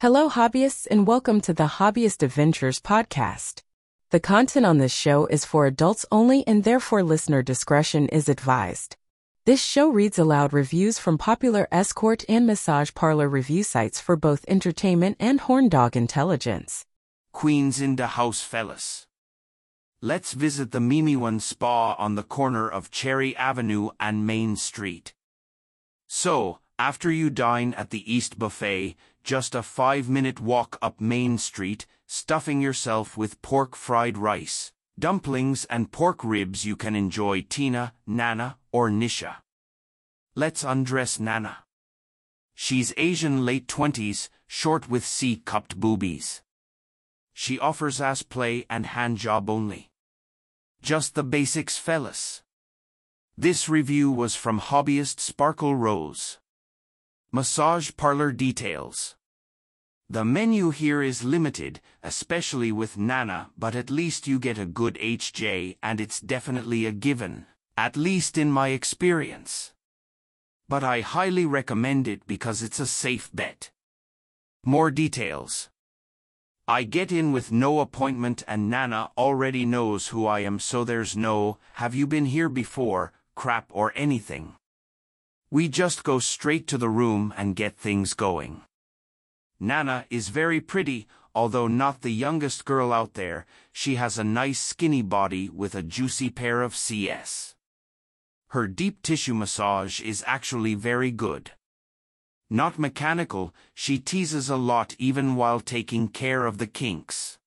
Hello, hobbyists, and welcome to the Hobbyist Adventures podcast. The content on this show is for adults only and therefore listener discretion is advised. This show reads aloud reviews from popular escort and massage parlor review sites for both entertainment and horn dog intelligence. Queens in the house fellas. Let's visit the Mimi One Spa on the corner of Cherry Avenue and Main Street. So, after you dine at the East Buffet, just a five-minute walk up Main Street, stuffing yourself with pork fried rice, dumplings and pork ribs you can enjoy Tina, Nana, or Nisha. Let's undress Nana. She's Asian late twenties, short with C-cupped boobies. She offers ass play and hand job only. Just the basics fellas. This review was from hobbyist Sparkle Rose. Massage parlor details. The menu here is limited, especially with Nana, but at least you get a good HJ and it's definitely a given, at least in my experience. But I highly recommend it because it's a safe bet. More details. I get in with no appointment and Nana already knows who I am so there's no, have you been here before, crap or anything. We just go straight to the room and get things going. Nana is very pretty, although not the youngest girl out there, she has a nice skinny body with a juicy pair of CS. Her deep tissue massage is actually very good. Not mechanical, she teases a lot even while taking care of the kinks.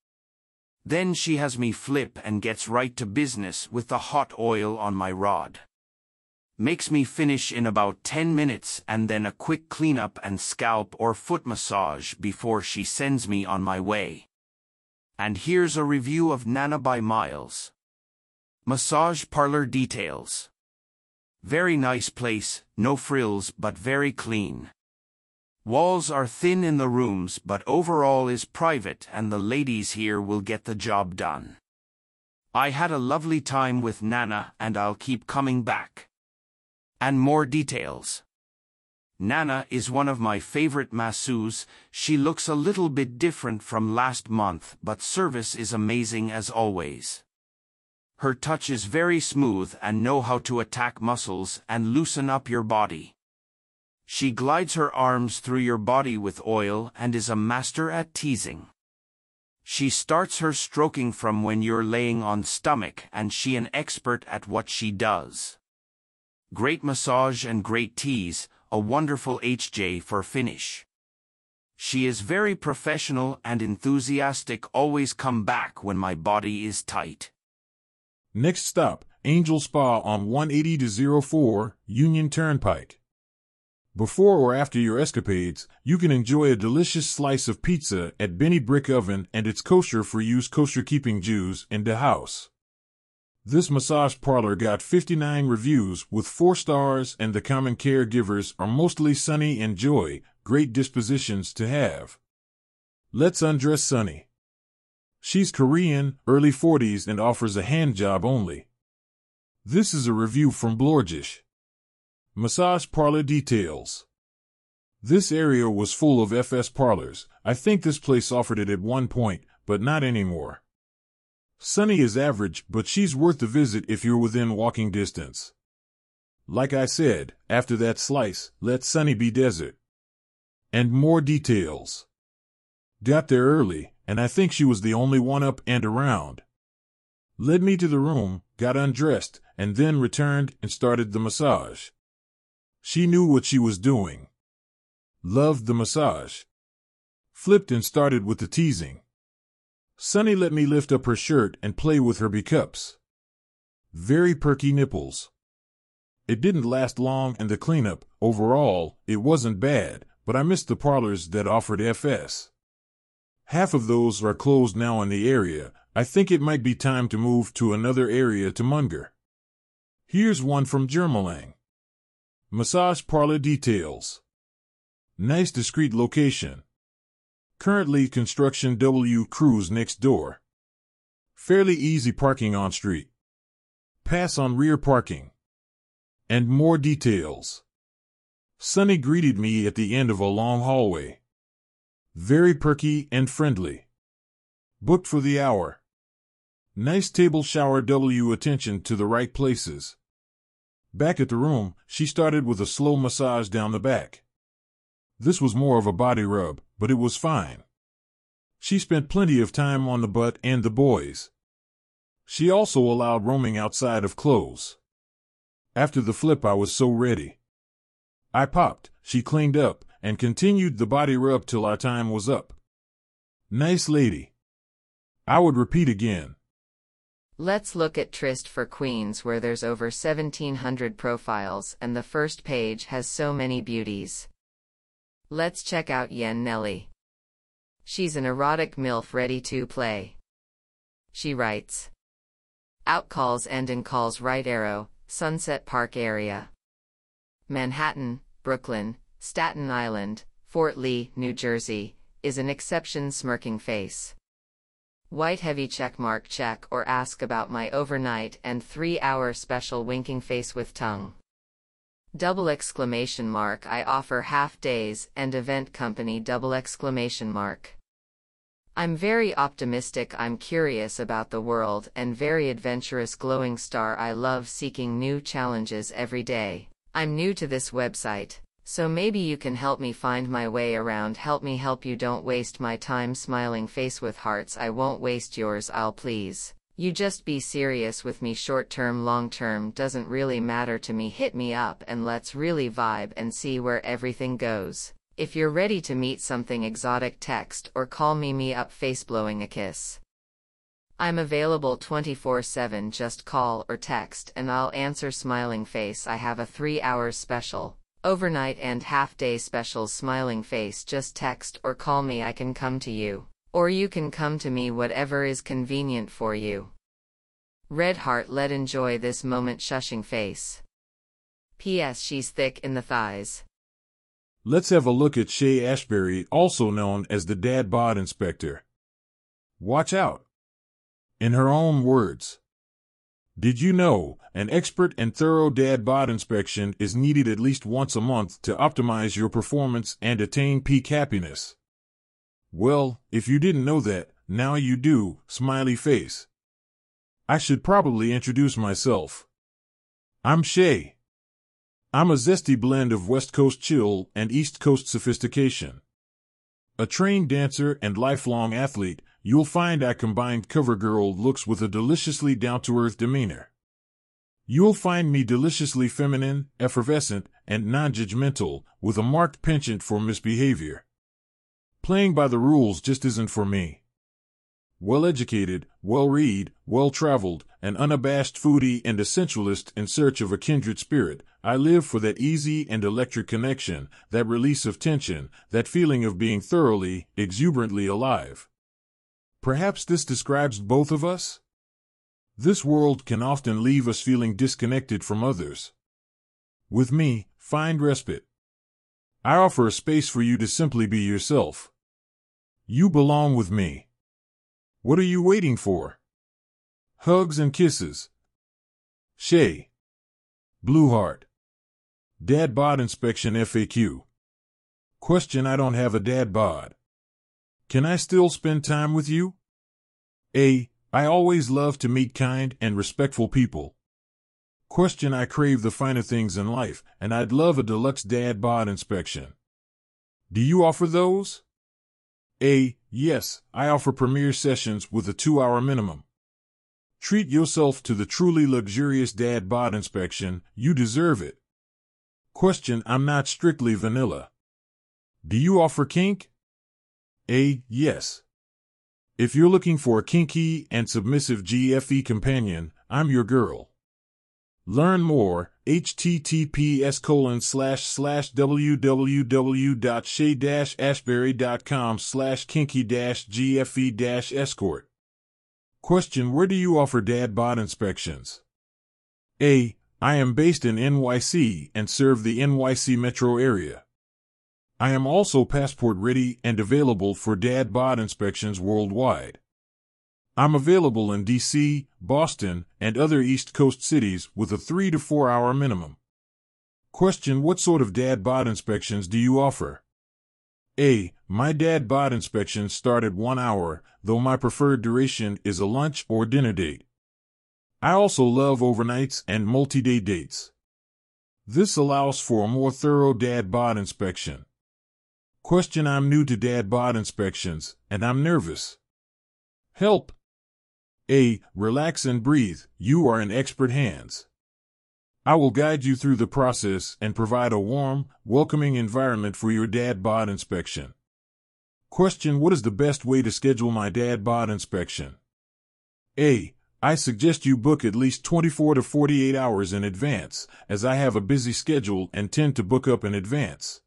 Then she has me flip and gets right to business with the hot oil on my rod makes me finish in about 10 minutes and then a quick cleanup and scalp or foot massage before she sends me on my way. And here's a review of Nana by Miles. Massage parlor details. Very nice place, no frills but very clean. Walls are thin in the rooms but overall is private and the ladies here will get the job done. I had a lovely time with Nana and I'll keep coming back and more details. Nana is one of my favorite masseuses, she looks a little bit different from last month but service is amazing as always. Her touch is very smooth and know how to attack muscles and loosen up your body. She glides her arms through your body with oil and is a master at teasing. She starts her stroking from when you're laying on stomach and she an expert at what she does great massage and great tease, a wonderful HJ for finish. She is very professional and enthusiastic always come back when my body is tight. Next stop, Angel Spa on 180 to 04 Union Turnpike. Before or after your escapades, you can enjoy a delicious slice of pizza at Benny Brick Oven and its kosher for use kosher keeping Jews in the house. This massage parlor got 59 reviews with 4 stars and the common caregivers are mostly sunny and joy, great dispositions to have. Let's undress Sunny. She's Korean, early 40s and offers a hand job only. This is a review from Blorgish. Massage parlor details. This area was full of FS parlors. I think this place offered it at one point, but not anymore. Sunny is average, but she's worth the visit if you're within walking distance. Like I said, after that slice, let Sunny be desert. And more details. Got there early, and I think she was the only one up and around. Led me to the room, got undressed, and then returned and started the massage. She knew what she was doing. Loved the massage. Flipped and started with the teasing. Sunny let me lift up her shirt and play with her B-cups. Very perky nipples. It didn't last long and the cleanup, overall, it wasn't bad, but I missed the parlors that offered FS. Half of those are closed now in the area. I think it might be time to move to another area to monger. Here's one from Germalang. Massage parlor details. Nice discreet location. Currently construction W crews next door. Fairly easy parking on street. Pass on rear parking. And more details. Sunny greeted me at the end of a long hallway. Very perky and friendly. Booked for the hour. Nice table shower W attention to the right places. Back at the room, she started with a slow massage down the back. This was more of a body rub, but it was fine. She spent plenty of time on the butt and the boys. She also allowed roaming outside of clothes. After the flip, I was so ready. I popped, she cleaned up, and continued the body rub till our time was up. Nice lady. I would repeat again. Let's look at Tryst for Queens where there's over 1700 profiles and the first page has so many beauties. Let's check out Yen Nelly. She's an erotic MILF ready to play. She writes. Out calls and in calls right arrow, Sunset Park area. Manhattan, Brooklyn, Staten Island, Fort Lee, New Jersey, is an exception smirking face. White heavy check mark check or ask about my overnight and 3 hour special winking face with tongue. Double exclamation mark I offer half days and event company double exclamation mark. I'm very optimistic I'm curious about the world and very adventurous glowing star I love seeking new challenges every day. I'm new to this website, so maybe you can help me find my way around help me help you don't waste my time smiling face with hearts I won't waste yours I'll please. You just be serious with me short term long term doesn't really matter to me hit me up and let's really vibe and see where everything goes. If you're ready to meet something exotic text or call me me up face blowing a kiss. I'm available 24/7 just call or text and I'll answer smiling face I have a 3 hours special. Overnight and half day specials smiling face just text or call me I can come to you. Or you can come to me whatever is convenient for you. Red heart let enjoy this moment shushing face. P.S. She's thick in the thighs. Let's have a look at Shay Ashbury, also known as the Dad Bod Inspector. Watch out. In her own words. Did you know an expert and thorough dad bod inspection is needed at least once a month to optimize your performance and attain peak happiness? Well, if you didn't know that, now you do, smiley face. I should probably introduce myself. I'm Shay. I'm a zesty blend of West Coast chill and East Coast sophistication. A trained dancer and lifelong athlete, you'll find I combined CoverGirl looks with a deliciously down-to-earth demeanor. You'll find me deliciously feminine, effervescent, and non-judgmental, with a marked penchant for misbehavior. Playing by the rules just isn't for me well educated, well read, well traveled, an unabashed foodie and essentialist in search of a kindred spirit, I live for that easy and electric connection, that release of tension, that feeling of being thoroughly, exuberantly alive. Perhaps this describes both of us? This world can often leave us feeling disconnected from others. With me, find respite. I offer a space for you to simply be yourself. You belong with me. What are you waiting for? Hugs and kisses. Shay. Blueheart. Dad bod inspection FAQ. Question I don't have a dad bod. Can I still spend time with you? A. I always love to meet kind and respectful people. Question I crave the finer things in life, and I'd love a deluxe dad bod inspection. Do you offer those? A. Yes, I offer premier sessions with a two hour minimum. Treat yourself to the truly luxurious dad bod inspection, you deserve it. Question I'm not strictly vanilla. Do you offer kink? A. Yes. If you're looking for a kinky and submissive GFE companion, I'm your girl. Learn more, https colon slash slash www.shay-ashbury.com slash kinky-gfe-escort. Question Where do you offer dad bod inspections? A. I am based in NYC and serve the NYC metro area. I am also passport ready and available for dad bod inspections worldwide. I'm available in DC, Boston, and other East Coast cities with a three to four hour minimum. Question What sort of dad bod inspections do you offer? A. My dad bod inspections start at one hour, though my preferred duration is a lunch or dinner date. I also love overnights and multi-day dates. This allows for a more thorough dad bod inspection. Question I'm new to dad bod inspections, and I'm nervous. Help! A. Relax and breathe, you are in expert hands. I will guide you through the process and provide a warm, welcoming environment for your dad bod inspection. Question What is the best way to schedule my dad bod inspection? A. I suggest you book at least 24 to 48 hours in advance, as I have a busy schedule and tend to book up in advance.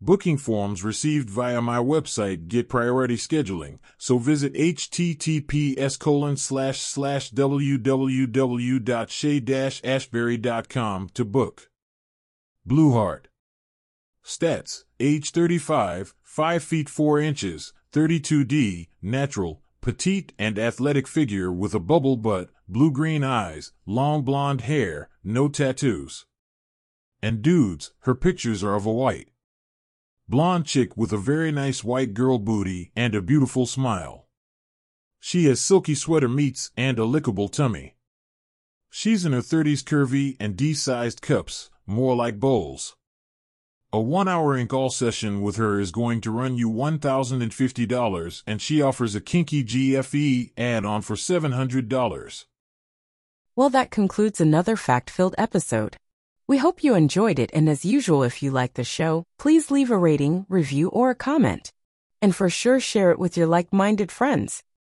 Booking forms received via my website get priority scheduling, so visit https colon slash slash www.shay-ashbury.com to book. Blueheart. Stats, age 35, 5 feet 4 inches, 32D, natural, petite and athletic figure with a bubble butt, blue-green eyes, long blonde hair, no tattoos. And dudes, her pictures are of a white. Blonde chick with a very nice white girl booty and a beautiful smile. She has silky sweater meats and a lickable tummy. She's in her 30s curvy and D-sized cups, more like bowls. A one hour incall session with her is going to run you $1,050 and she offers a kinky GFE add on for $700. Well, that concludes another fact filled episode. We hope you enjoyed it, and as usual, if you like the show, please leave a rating, review, or a comment. And for sure, share it with your like minded friends.